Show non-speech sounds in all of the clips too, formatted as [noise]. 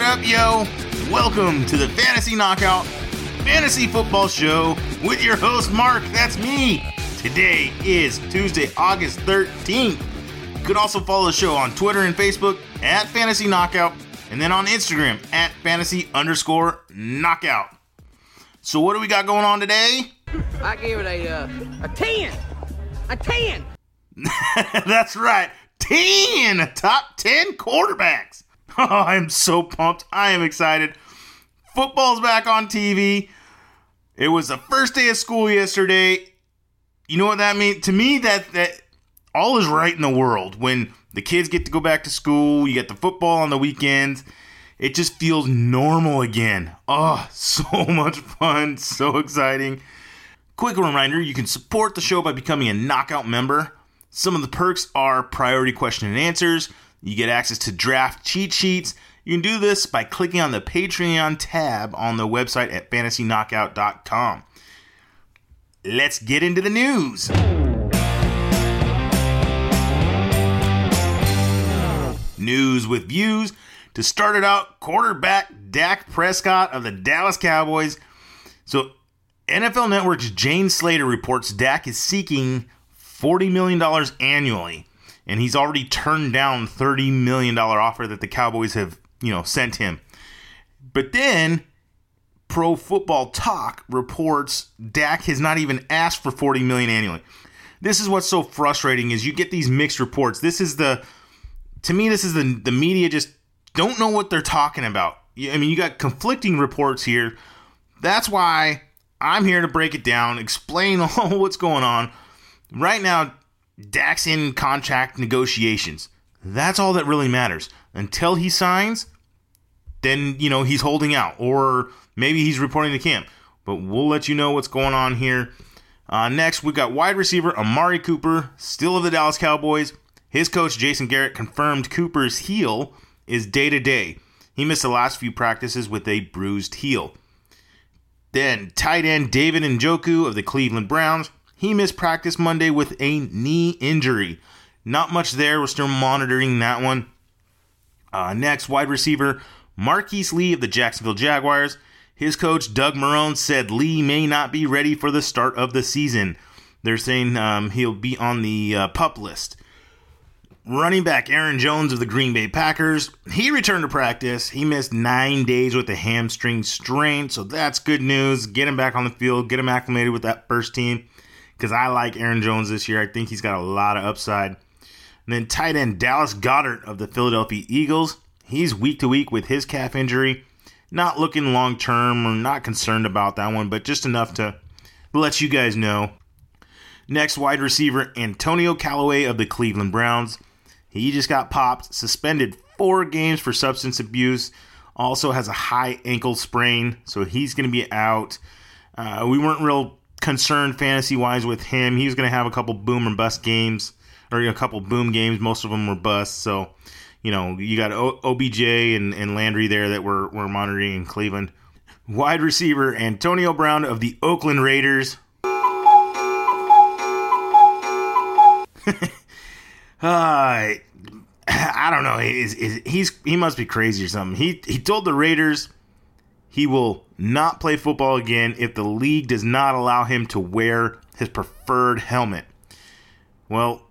What up, yo? Welcome to the Fantasy Knockout Fantasy Football Show with your host, Mark. That's me. Today is Tuesday, August 13th. You could also follow the show on Twitter and Facebook at Fantasy Knockout, and then on Instagram at Fantasy underscore Knockout. So, what do we got going on today? I give it a uh, a ten, a ten. [laughs] That's right, 10 top 10 quarterbacks. Oh, [laughs] I'm so pumped. I am excited. Football's back on TV. It was the first day of school yesterday. You know what that means? To me, that that all is right in the world when the kids get to go back to school. You get the football on the weekends. It just feels normal again. Oh, [laughs] so much fun, so exciting. Quick reminder you can support the show by becoming a knockout member. Some of the perks are priority question and answers. You get access to draft cheat sheets. You can do this by clicking on the Patreon tab on the website at fantasyknockout.com. Let's get into the news. News with views. To start it out, quarterback Dak Prescott of the Dallas Cowboys. So, NFL Network's Jane Slater reports Dak is seeking $40 million annually, and he's already turned down $30 million offer that the Cowboys have, you know, sent him. But then Pro Football Talk reports Dak has not even asked for 40 million annually. This is what's so frustrating is you get these mixed reports. This is the to me this is the the media just don't know what they're talking about. I mean, you got conflicting reports here. That's why I'm here to break it down, explain [laughs] all what's going on. Right now, Dak's in contract negotiations. That's all that really matters. Until he signs, then, you know, he's holding out. Or maybe he's reporting to camp. But we'll let you know what's going on here. Uh, next, we've got wide receiver Amari Cooper, still of the Dallas Cowboys. His coach, Jason Garrett, confirmed Cooper's heel is day to day. He missed the last few practices with a bruised heel. Then, tight end David Njoku of the Cleveland Browns he missed practice Monday with a knee injury. Not much there. We're still monitoring that one. Uh, next, wide receiver Marquise Lee of the Jacksonville Jaguars. His coach Doug Marrone said Lee may not be ready for the start of the season. They're saying um, he'll be on the uh, pup list. Running back Aaron Jones of the Green Bay Packers, he returned to practice. He missed nine days with a hamstring strain, so that's good news. Get him back on the field, get him acclimated with that first team because I like Aaron Jones this year. I think he's got a lot of upside. And then tight end Dallas Goedert of the Philadelphia Eagles. He's week to week with his calf injury. Not looking long term or not concerned about that one, but just enough to let you guys know. Next, wide receiver Antonio Callaway of the Cleveland Browns. He just got popped, suspended four games for substance abuse. Also has a high ankle sprain, so he's going to be out. Uh, we weren't real concerned fantasy wise with him. He was going to have a couple boom or bust games, or a couple boom games. Most of them were busts. So, you know, you got OBJ and, and Landry there that we're, we're monitoring in Cleveland. Wide receiver Antonio Brown of the Oakland Raiders. uh, [laughs] I don't know. He's, he's he must be crazy or something. He he told the Raiders he will not play football again if the league does not allow him to wear his preferred helmet. Well,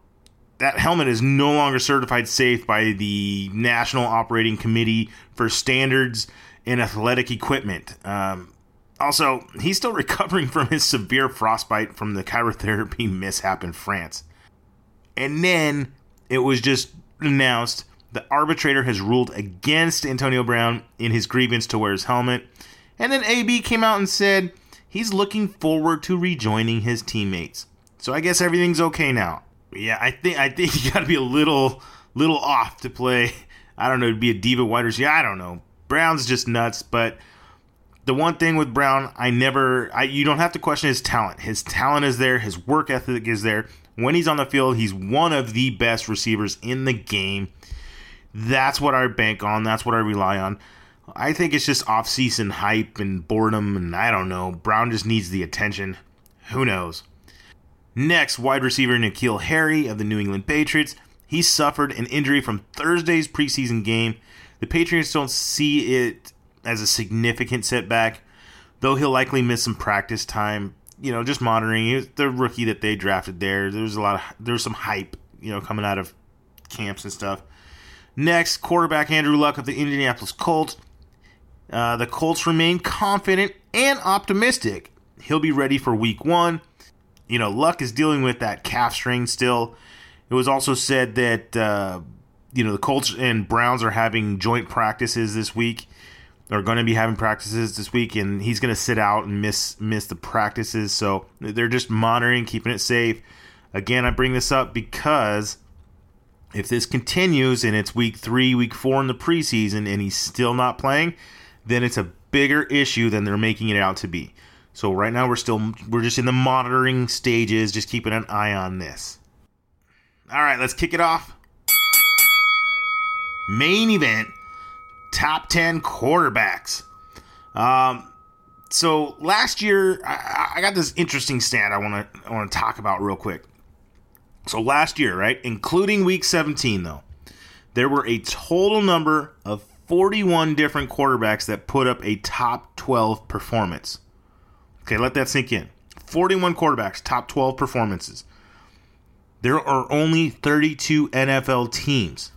that helmet is no longer certified safe by the National Operating Committee for Standards in Athletic Equipment. Um, also, he's still [laughs] recovering from his severe frostbite from the cryotherapy [laughs] mishap in France. And then it was just announced the arbitrator has ruled against Antonio Brown in his grievance to wear his helmet. And then AB came out and said he's looking forward to rejoining his teammates. So I guess everything's okay now. Yeah, I think I think [laughs] you got to be a little little off to play. I don't know to be a diva wide receiver. I don't know. Brown's just nuts, but the one thing with Brown, I never I you don't have to question his talent. His talent is there, his work ethic is there. When he's on the field, he's one of the best receivers in the game. That's what I bank on. That's what I rely on. I think it's just off-season hype and boredom, and I don't know. Brown just needs the attention. Who knows? Next, wide receiver N'Keal Harry of the New England Patriots. He suffered an injury from Thursday's preseason game. The Patriots don't see it as a significant setback, though he'll likely miss some practice time. You know, just monitoring the rookie that they drafted there. There's a lot of there's some hype, you know, coming out of camps and stuff. Next, quarterback Andrew Luck of the Indianapolis Colts. Uh, the Colts remain confident and optimistic. He'll be ready for week one. You know, Luck is dealing with that calf strain still. It was also said that, uh, you know, the Colts and Browns are having joint practices this week. They're going to be having practices this week, and he's going to sit out and miss miss the practices. So they're just monitoring, keeping it safe. Again, I bring this up because if this continues and it's week three, week four in the preseason, and he's still not playing, then it's a bigger issue than they're making it out to be. So right now we're still we're just in the monitoring stages, just keeping an eye on this. All right, let's kick it off. Main event: top ten quarterbacks. Um, so last year I, I got this interesting stat I want to I want to talk about real quick. So last year, right, including week 17 though, there were a total number of 41 different quarterbacks that put up a top 12 performance. Okay, let that sink in. 41 quarterbacks, top 12 performances. There are only 32 NFL teams.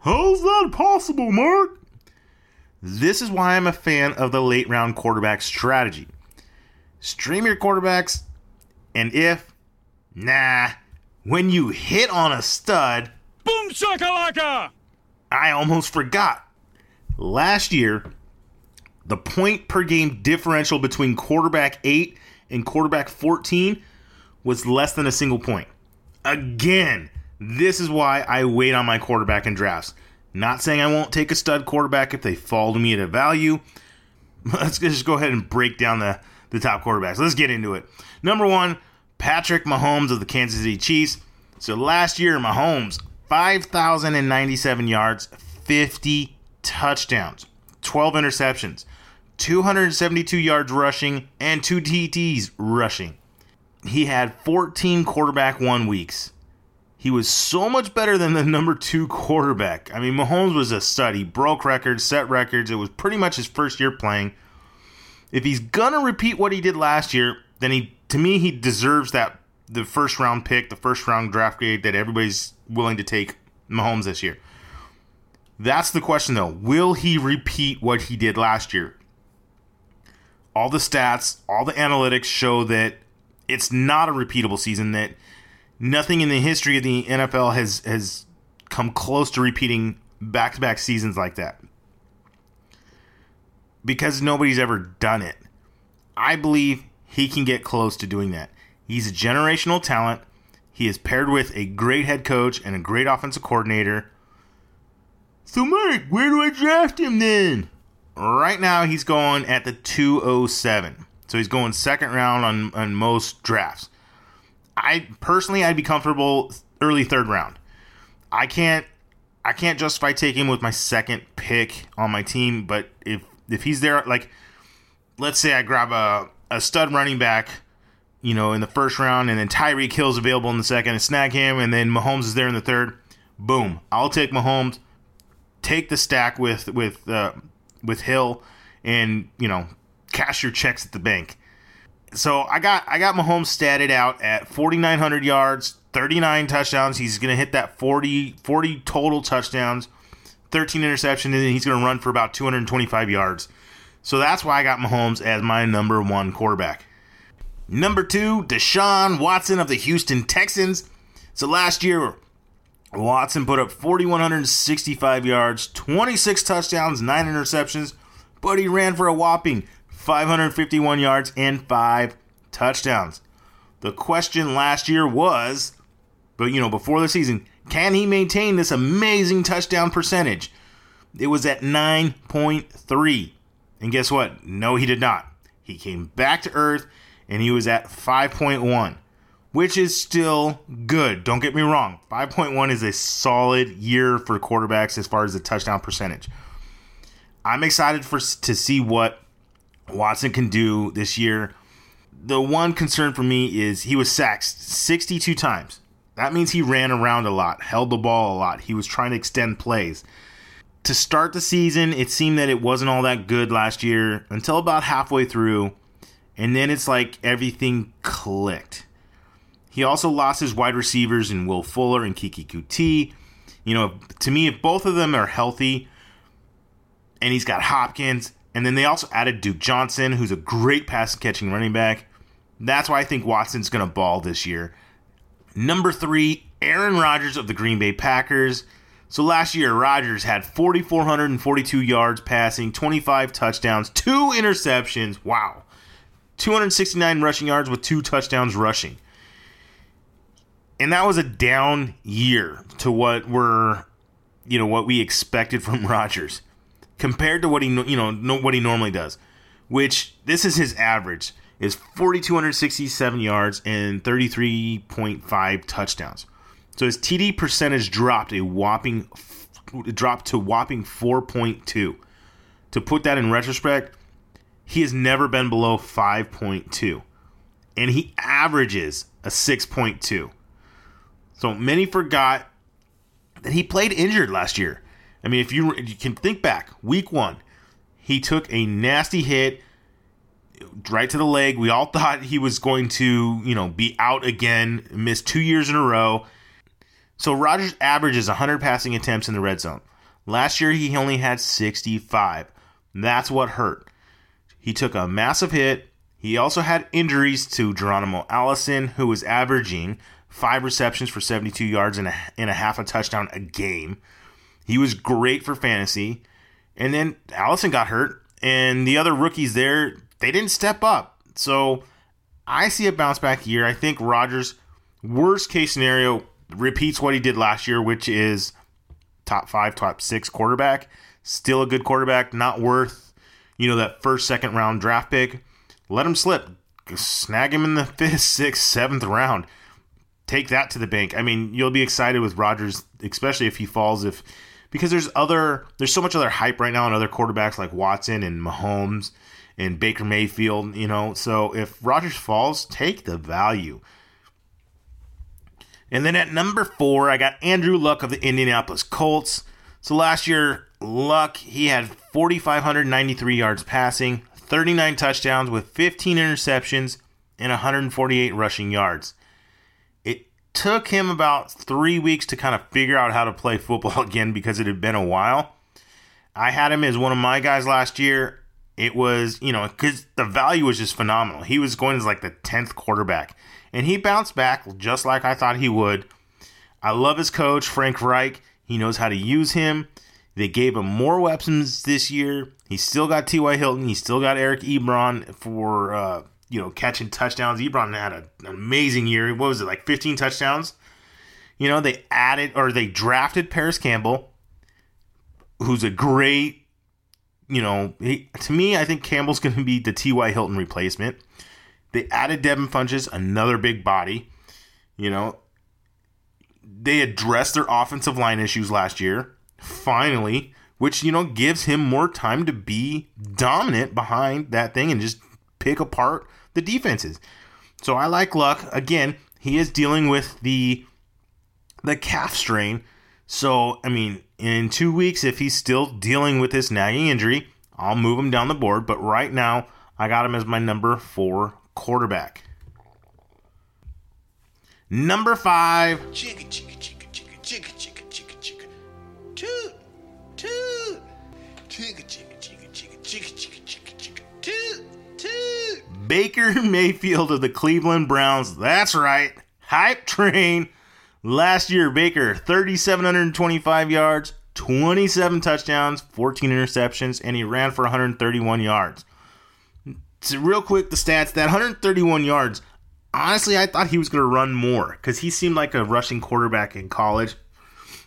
How's that possible, Mark? This is why I'm a fan of the late round quarterback strategy. Stream your quarterbacks, and if, nah, when you hit on a stud, boom shakalaka! I almost forgot. Last year, the point per game differential between quarterback 8 and quarterback 14 was less than a single point. Again, this is why I wait on my quarterback in drafts. Not saying I won't take a stud quarterback if they fall to me at a value. [laughs] Let's just go ahead and break down the, the top quarterbacks. Let's get into it. Number one, Patrick Mahomes of the Kansas City Chiefs. So last year, Mahomes, 5,097 yards, 50 touchdowns, 12 interceptions, 272 yards rushing, and two TDs rushing. He had 14 quarterback one weeks. He was so much better than the number two quarterback. I mean, Mahomes was a stud. He broke records, set records. It was pretty much his first year playing. If he's gonna repeat what he did last year, then he, to me, he deserves that the first round pick, the first round draft grade that everybody's willing to take Mahomes this year. That's the question, though. Will he repeat what he did last year? All the stats, all the analytics show that it's not a repeatable season. That nothing in the history of the NFL has has come close to repeating back to back seasons like that because nobody's ever done it. I believe he can get close to doing that. He's a generational talent. He is paired with a great head coach and a great offensive coordinator. So, Mike, where do I draft him then? Right now, he's going at the 207. So he's going second round on, on most drafts. I personally, I'd be comfortable early third round. I can't, I can't justify taking him with my second pick on my team. But if if he's there, like, let's say I grab a a stud running back, you know, in the first round, and then Tyreek Hill's available in the second, and snag him, and then Mahomes is there in the third. Boom! I'll take Mahomes. Take the stack with with uh, with Hill, and you know, cash your checks at the bank. So I got I got Mahomes statted out at 4,900 yards, 39 touchdowns. He's to hit that 40 40 total touchdowns, 13 interceptions, and he's going to run for about 225 yards. So that's why I got Mahomes as my number one quarterback. Number two, Deshaun Watson of the Houston Texans. So last year, Watson put up 4,165 yards, 26 touchdowns, 9 interceptions, but he ran for a whopping 551 yards and 5 touchdowns. The question last year was, but you know, before the season, can he maintain this amazing touchdown percentage? It was at 9.3. And guess what? No, he did not. He came back to earth and he was at 5.1, which is still good. Don't get me wrong. 5.1 is a solid year for quarterbacks as far as the touchdown percentage. I'm excited for to see what Watson can do this year. The one concern for me is he was sacked 62 times. That means he ran around a lot, held the ball a lot. He was trying to extend plays. to start the season, it seemed that it wasn't all that good last year until about halfway through, and then it's like everything clicked. He also lost his wide receivers in Will Fuller and Keke Coutee. You know, to me, if both of them are healthy, and he's got Hopkins, and then they also added Duke Johnson, who's a great pass catching running back. That's why I think Watson's going to ball this year. Number three, Aaron Rodgers of the Green Bay Packers. So last year, Rodgers had 4,442 yards passing, 25 touchdowns, two interceptions. Wow. 269 rushing yards with two touchdowns rushing. And that was a down year to what we're, you know, what we expected from [laughs] Rodgers compared to what he, you know, what he normally does, which this is his average is 4,267 yards and 33.5 touchdowns. So his TD percentage dropped a whopping dropped to whopping 4.2. To put that in retrospect, he has never been below 5.2. And he averages a 6.2. So many forgot that he played injured last year. I mean, if you, you can think back, week one, he took a nasty hit right to the leg. We all [laughs] thought he was going to, you know, be out again, missed two years in a row. So Rodgers averages 100 passing attempts in the red zone. Last year he only had 65. That's what hurt. He took a massive hit. He also had injuries to Geronimo Allison, who was averaging five receptions for 72 yards and a, and a half a touchdown a game. He was great for fantasy. And then Allison got hurt, and the other rookies there, they didn't step up. So I see a bounce back year. I think Rodgers, worst case scenario, repeats what he did last year, which is top five, top six quarterback. Still a good quarterback, not worth, you know, that first, second round draft pick. Let him slip. Snag him in the [laughs] fifth, sixth, seventh round. Take that to the bank. I mean, you'll be excited with Rodgers, especially if he falls. If because there's other, there's so much other hype right now on other quarterbacks like Watson and Mahomes and Baker Mayfield. You know, so if Rodgers falls, take the value. And then at number four, I got Andrew Luck of the Indianapolis Colts. So last year, Luck, he had 4,593 yards passing, 39 touchdowns with 15 interceptions, and 148 rushing yards. It took him about three weeks to kind of figure out how to play football [laughs] again because it had been a while. I had him as one of my guys last year. It was, you know, because the value was just phenomenal. He was going as like the 10th quarterback and he bounced back just like I thought he would. I love his coach, Frank Reich. He knows how to use him. They gave him more weapons this year. He still got T.Y. Hilton. He still got Eric Ebron for uh, you know catching touchdowns. Ebron had a, an amazing year. What was it like 15 touchdowns? You know they added or they drafted Parris Campbell, who's a great. You know, he, to me, I think Campbell's going to be the T.Y. Hilton replacement. They added Devin Funchess, another big body. You know, they addressed their offensive line issues last year, finally, which, you know, gives him more time to be dominant behind that thing and just pick apart the defenses. So I like Luck. Again, he is dealing with the the calf strain. So, I mean, in two weeks, if he's still dealing with this nagging injury, I'll move him down the board. But right now, I got him as my number four quarterback. Number five. Chicka, chicka, chicka, chicka, chicka, chicka, chicka, Chicka, chicka, chicka, chicka, chicka, chicka, chicka, chicka. Toot, toot. Baker Mayfield of the Cleveland Browns. That's right. Hype train. Last year, Baker, 3,725 yards, 27 touchdowns, 14 interceptions, and he ran for 131 yards so real quick, the stats that 131 yards. Honestly, I thought he was going to run more because he seemed like a rushing quarterback in college.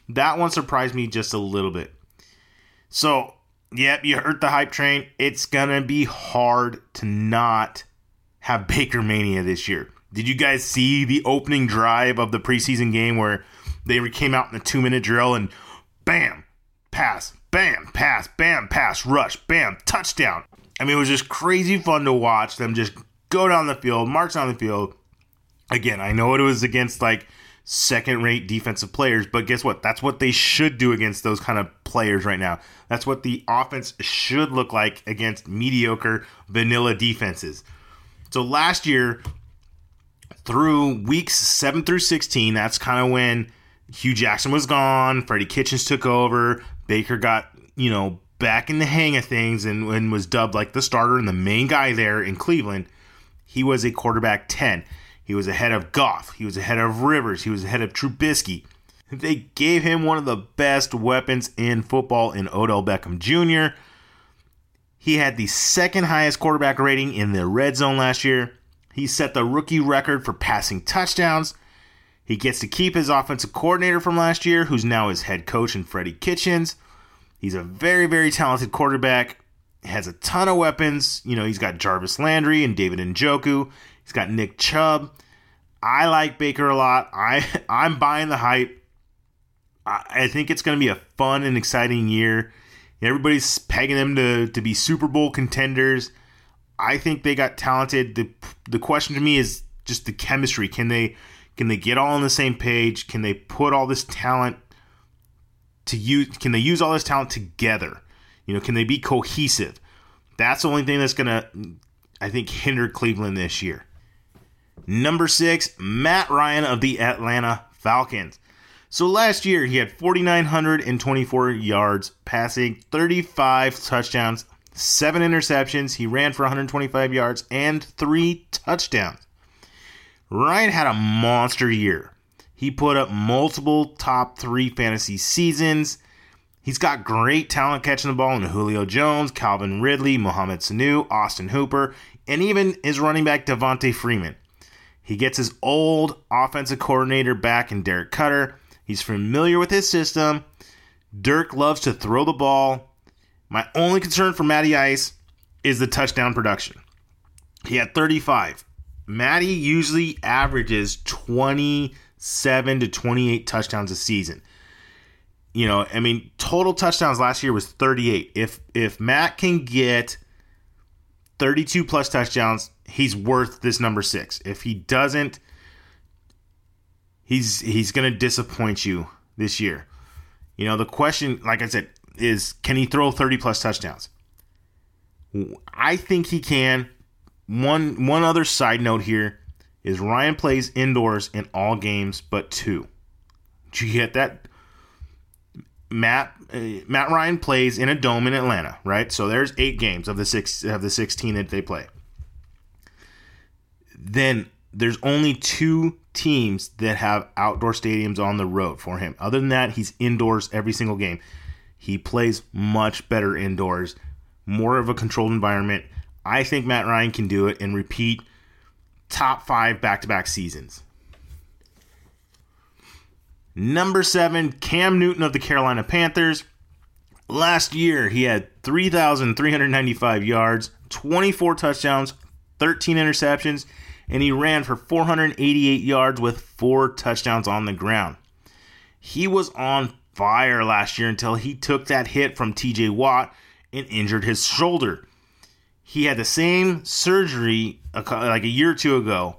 That one surprised me just a little bit. So, yep, you heard the hype train. It's to be hard to not have Baker Mania this year. Did you guys see the opening drive of the preseason game where they came out in a two minute drill and bam, pass, bam, pass, bam, pass, rush, bam, touchdown? I mean, it was just crazy fun to watch them just go down the field, march down the field. Again, I know it was against like second rate defensive players. But guess what? That's what they should do against those kind of players right now. That's what the offense should look like against mediocre vanilla defenses. So last year, through weeks 7 through 16, that's kind of when Hue Jackson was gone, Freddie Kitchens took over, Baker got, you know, back in the hang of things and, and was dubbed like the starter and the main guy there in Cleveland. He was a quarterback 10. He was ahead of Goff. He was ahead of Rivers. He was ahead of Trubisky. They gave him one of the best weapons in football in Odell Beckham Jr. He had the second highest quarterback rating in the red zone last year. He set the rookie record for passing touchdowns. He gets to keep his offensive coordinator from last year, who's now his head coach in Freddie Kitchens. He's a very, very talented quarterback. Has a ton of weapons. You know, he's got Jarvis Landry and David Njoku. He's got Nick Chubb. I like Baker a lot. I [laughs] I'm buying the hype. I, I think it's going to be a fun and exciting year. Everybody's pegging them to to be Super Bowl contenders. I think they got talented. The the question to me is just the chemistry. Can they can they get all on the same page? Can they put all this talent to use can they use all this talent together? You know, can they be cohesive? That's the only thing that's going to I think hinder Cleveland this year. Number 6, Matt Ryan of the Atlanta Falcons. So last year he had 4924 yards passing, 35 touchdowns, 7 interceptions, he ran for 125 yards and 3 touchdowns. Ryan had a monster year. He put up multiple top three fantasy seasons. He's got great talent catching the ball in Julio Jones, Calvin Ridley, Mohamed Sanu, Austin Hooper, and even his running back Devonta Freeman. He gets his old offensive coordinator back in Dirk Koetter. He's familiar with his system. Dirk loves to throw the ball. My only concern for Matty Ice is the touchdown production. He had 35. Matty usually averages 27 to 28 touchdowns a season. You know, I mean, total touchdowns last year was 38. If if Matt can get 32 plus touchdowns, he's worth this number 6. If he doesn't, he's he's to disappoint you this year. You know, the question, like I said, is can he throw 30 plus touchdowns? I think he can. One one other side note here is Ryan plays indoors in all games but two. Did you get that? Matt uh, Matt Ryan plays in a dome in Atlanta, right? So there's eight games of the six of the sixteen that they play. Then there's only two teams that have outdoor stadiums on the road for him. Other than that, he's indoors every single game. He plays much better indoors, more of a controlled environment. I think Matt Ryan can do it and repeat top five back to back seasons. Number seven, Cam Newton of the Carolina Panthers. Last year, he had 3,395 yards, 24 touchdowns, 13 interceptions, and he ran for 488 yards with four touchdowns on the ground. He was on fire last year until he took that hit from TJ Watt and injured his shoulder he had the same surgery like a year or two ago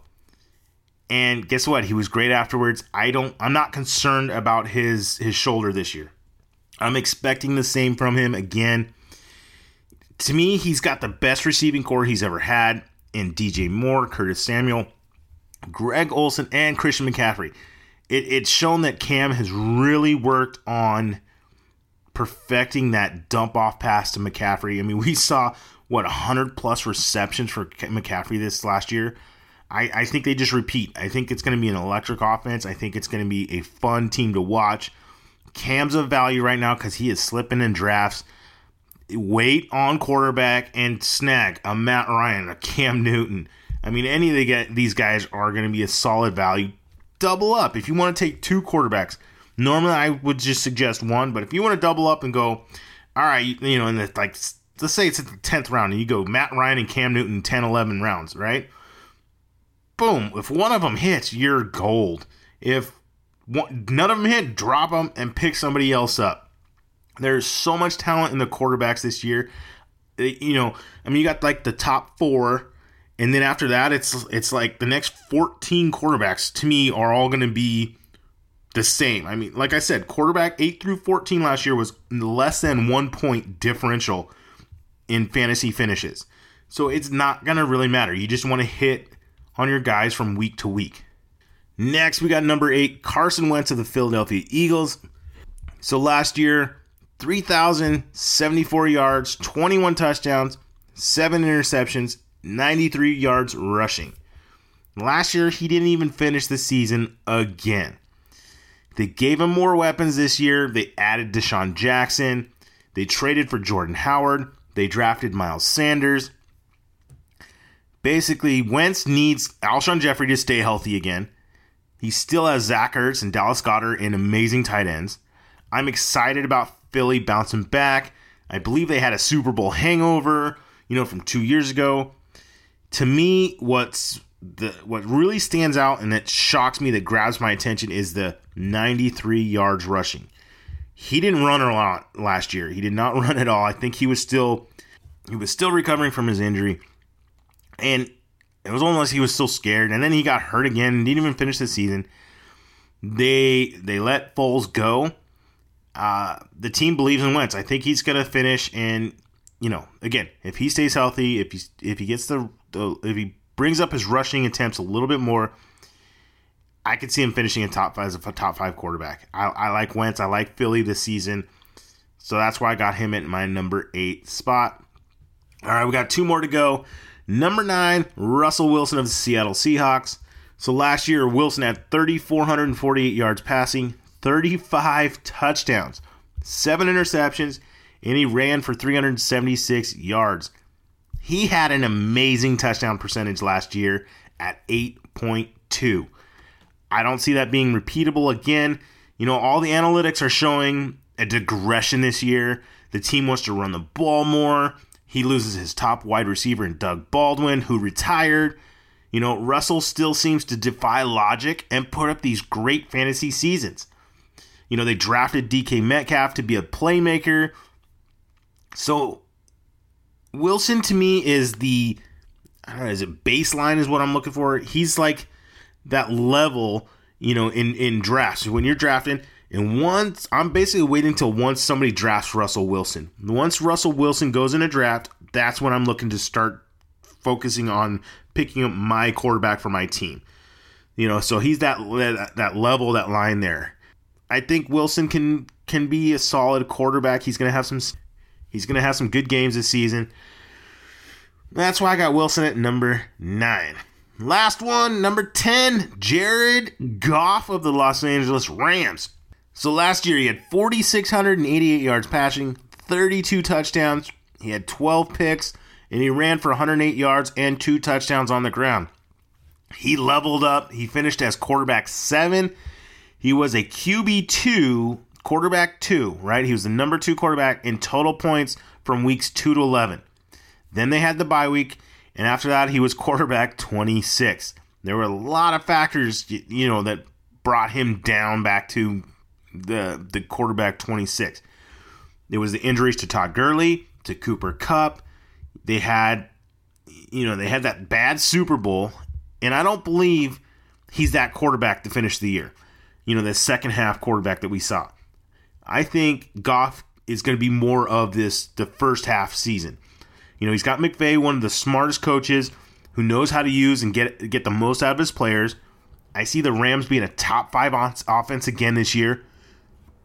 and guess what? He was great afterwards. I don't i'm not concerned about his his shoulder this year. I'm expecting the same from him again. To me he's got the best receiving corps he's ever had in dj moore curtis samuel greg Olsen, and christian mccaffrey. It, it's shown that cam has really worked on perfecting that dump off pass to mccaffrey. I mean we saw what 100 plus receptions for McCaffrey this last year. I, I think they just repeat. I think it's going to be an electric offense. I think it's going to be a fun team to watch. Cam's of value right now because he is slipping in drafts. Wait on quarterback and snag a Matt Ryan, a Cam Newton. I mean, any of the, these guys are going to be a solid value. Double up if you want to take two quarterbacks. Normally, I would just suggest one, but if you want to double up and go, all right, you know, in the like let's say it's at the 10th round and you go Matt Ryan and Cam Newton 10 11 rounds, right? Boom, if one of them hits, you're gold. If one, none of them hit, drop them and pick somebody else up. There's so much talent in the quarterbacks this year. You know, I mean, you got like the top 4 and then after that it's it's like the next 14 quarterbacks to me are all going to be the same. I mean, like I said, quarterback 8 through 14 last year was less than one point differential in fantasy finishes. So it's not going to really matter. You just want to hit on your guys from week to week. Next, we got number eight, Carson Wentz of the Philadelphia Eagles. So last year, 3,074 yards, 21 touchdowns, 7 interceptions, 93 yards rushing. Last year, he didn't even finish the season again. They gave him more weapons this year. They added DeSean Jackson. They traded for Jordan Howard. They drafted Miles Sanders. Basically, Wentz needs Alshon Jeffery to stay healthy again. He still has Zach Ertz and Dallas Goedert in amazing tight ends. I'm excited about Philly bouncing back. I believe they had a Super Bowl hangover, you know, from two years ago. To me, what's the what really stands out and that shocks me, that grabs my attention, is the 93 yards rushing. He didn't run a lot last year. He did not [laughs] run at all. I think he was still he was still recovering from his injury, and it was almost he was still scared. And then he got hurt again didn't even finish the season. They they let Foles go. Uh, the team believes in Wentz. I think he's gonna finish. And you know, again, if he stays healthy, if he if he gets the, the if he brings up his rushing attempts a little bit more, I could see him finishing in top five as a top five quarterback. I, I like Wentz. I like Philly this season. So that's why I got him at my number eight spot. All right, we got two more to go. Number nine, Russell Wilson of the Seattle Seahawks. So last year, Wilson had 3,448 yards passing, 35 touchdowns, seven interceptions, and he ran for 376 yards. He had an amazing touchdown percentage last year at 8.2. I don't see that being repeatable again. You know, all the analytics are showing a digression this year. The team wants to run the ball more. He loses his top wide receiver in Doug Baldwin, who retired. You know, Russell still seems to defy logic and put up these great fantasy seasons. You know, they drafted DK Metcalf to be a playmaker. So, Wilson to me is the, I don't know, is it baseline is what I'm looking for? He's like that level, you know, in, in drafts. When you're drafting, and once I'm basically waiting until once somebody drafts Russell Wilson. Once Russell Wilson goes in a draft, that's when I'm looking to start focusing on picking up my quarterback for my team. You know, so he's that that level, that line there. I think Wilson can can be a solid quarterback. He's gonna have some he's gonna have some good games this season. That's why I got Wilson at number nine. Last one, number 10, Jared Goff of the Los Angeles Rams. So last year he had 4,688 yards passing, 32 touchdowns. He had 12 picks, and he ran for 108 yards and two touchdowns on the ground. He leveled up. He finished as quarterback seven. He was a QB two, quarterback two, right? He was the number two quarterback in total points from weeks two to 11. Then they had the bye week, and after that, he was [laughs] quarterback 26. There were a lot of factors, you know, that brought him down back to the the quarterback 26. There was the injuries to Todd Gurley, to Cooper Kupp. They had you know, they had that bad Super Bowl, and I don't believe he's that quarterback to finish the year. You know, the second half quarterback that we saw. I think Goff is going to be more of this the first half season. You know, he's got McVay, one of the smartest coaches who knows how to use and get get the most out of his players. I see the Rams being a top five offense again this year.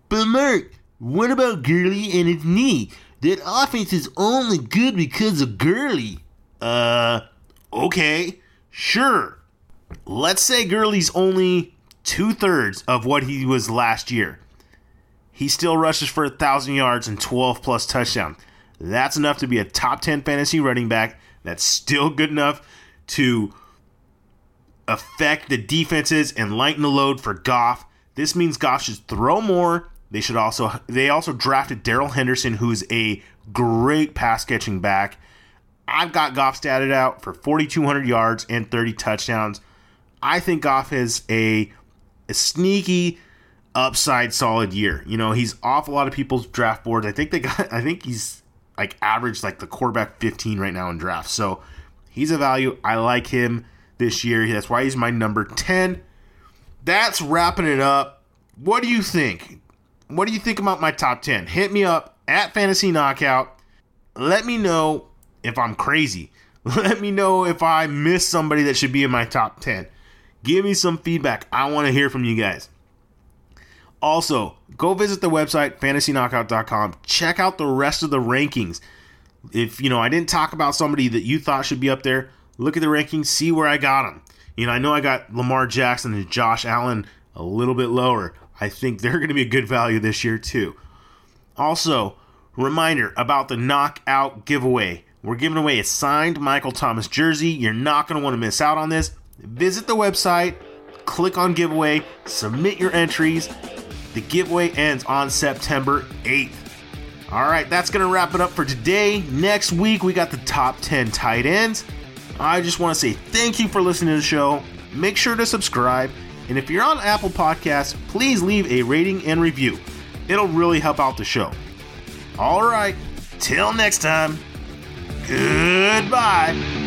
But Mark, what about Gurley and his knee? That offense is only good because of Gurley. Uh, okay, sure. Let's say Gurley's only two thirds of what he was last year. He still rushes for a thousand yards and 12 plus touchdowns. That's enough to be a top 10 fantasy running back. That's still good enough to affect the defenses and lighten the load for Goff. This means Goff should throw more they should also they also drafted Darrell Henderson, who's a great pass catching back. I've got Goff statted out for 4,200 yards and 30 touchdowns. I think Goff has a, a sneaky upside solid year. You know, he's off a lot of people's draft boards. I think they got [laughs] I think he's like average like the quarterback 15 right now in drafts. So he's a value. I like him this year. That's why he's my number 10. That's wrapping it up what do you think? What do you think about my top 10? Hit me up at Fantasy Knockout. Let me know if I'm crazy. [laughs] Let me know if I miss somebody that should be in my top 10. Give me some feedback. I want to hear from you guys. Also, go visit the website fantasyknockout.com. Check out the rest of the rankings. If you know I didn't talk about somebody that you thought should be up there, look at the rankings, see where I got them. You know, I know I got Lamar Jackson and Josh Allen a little bit lower. I think they're going to be a good value this year too. Also, reminder about the knockout giveaway. We're giving away a signed Michael Thomas jersey. You're not going to want to miss out on this. Visit the website, click on giveaway, submit your entries. The giveaway ends on September 8th. All right, that's going to wrap it up for today. Next week, we got the top 10 tight ends. I just want to say thank you for listening to the show. Make sure to subscribe. And if you're on Apple Podcasts, please leave a rating and review. It'll really help out the show. All right, till next time, goodbye.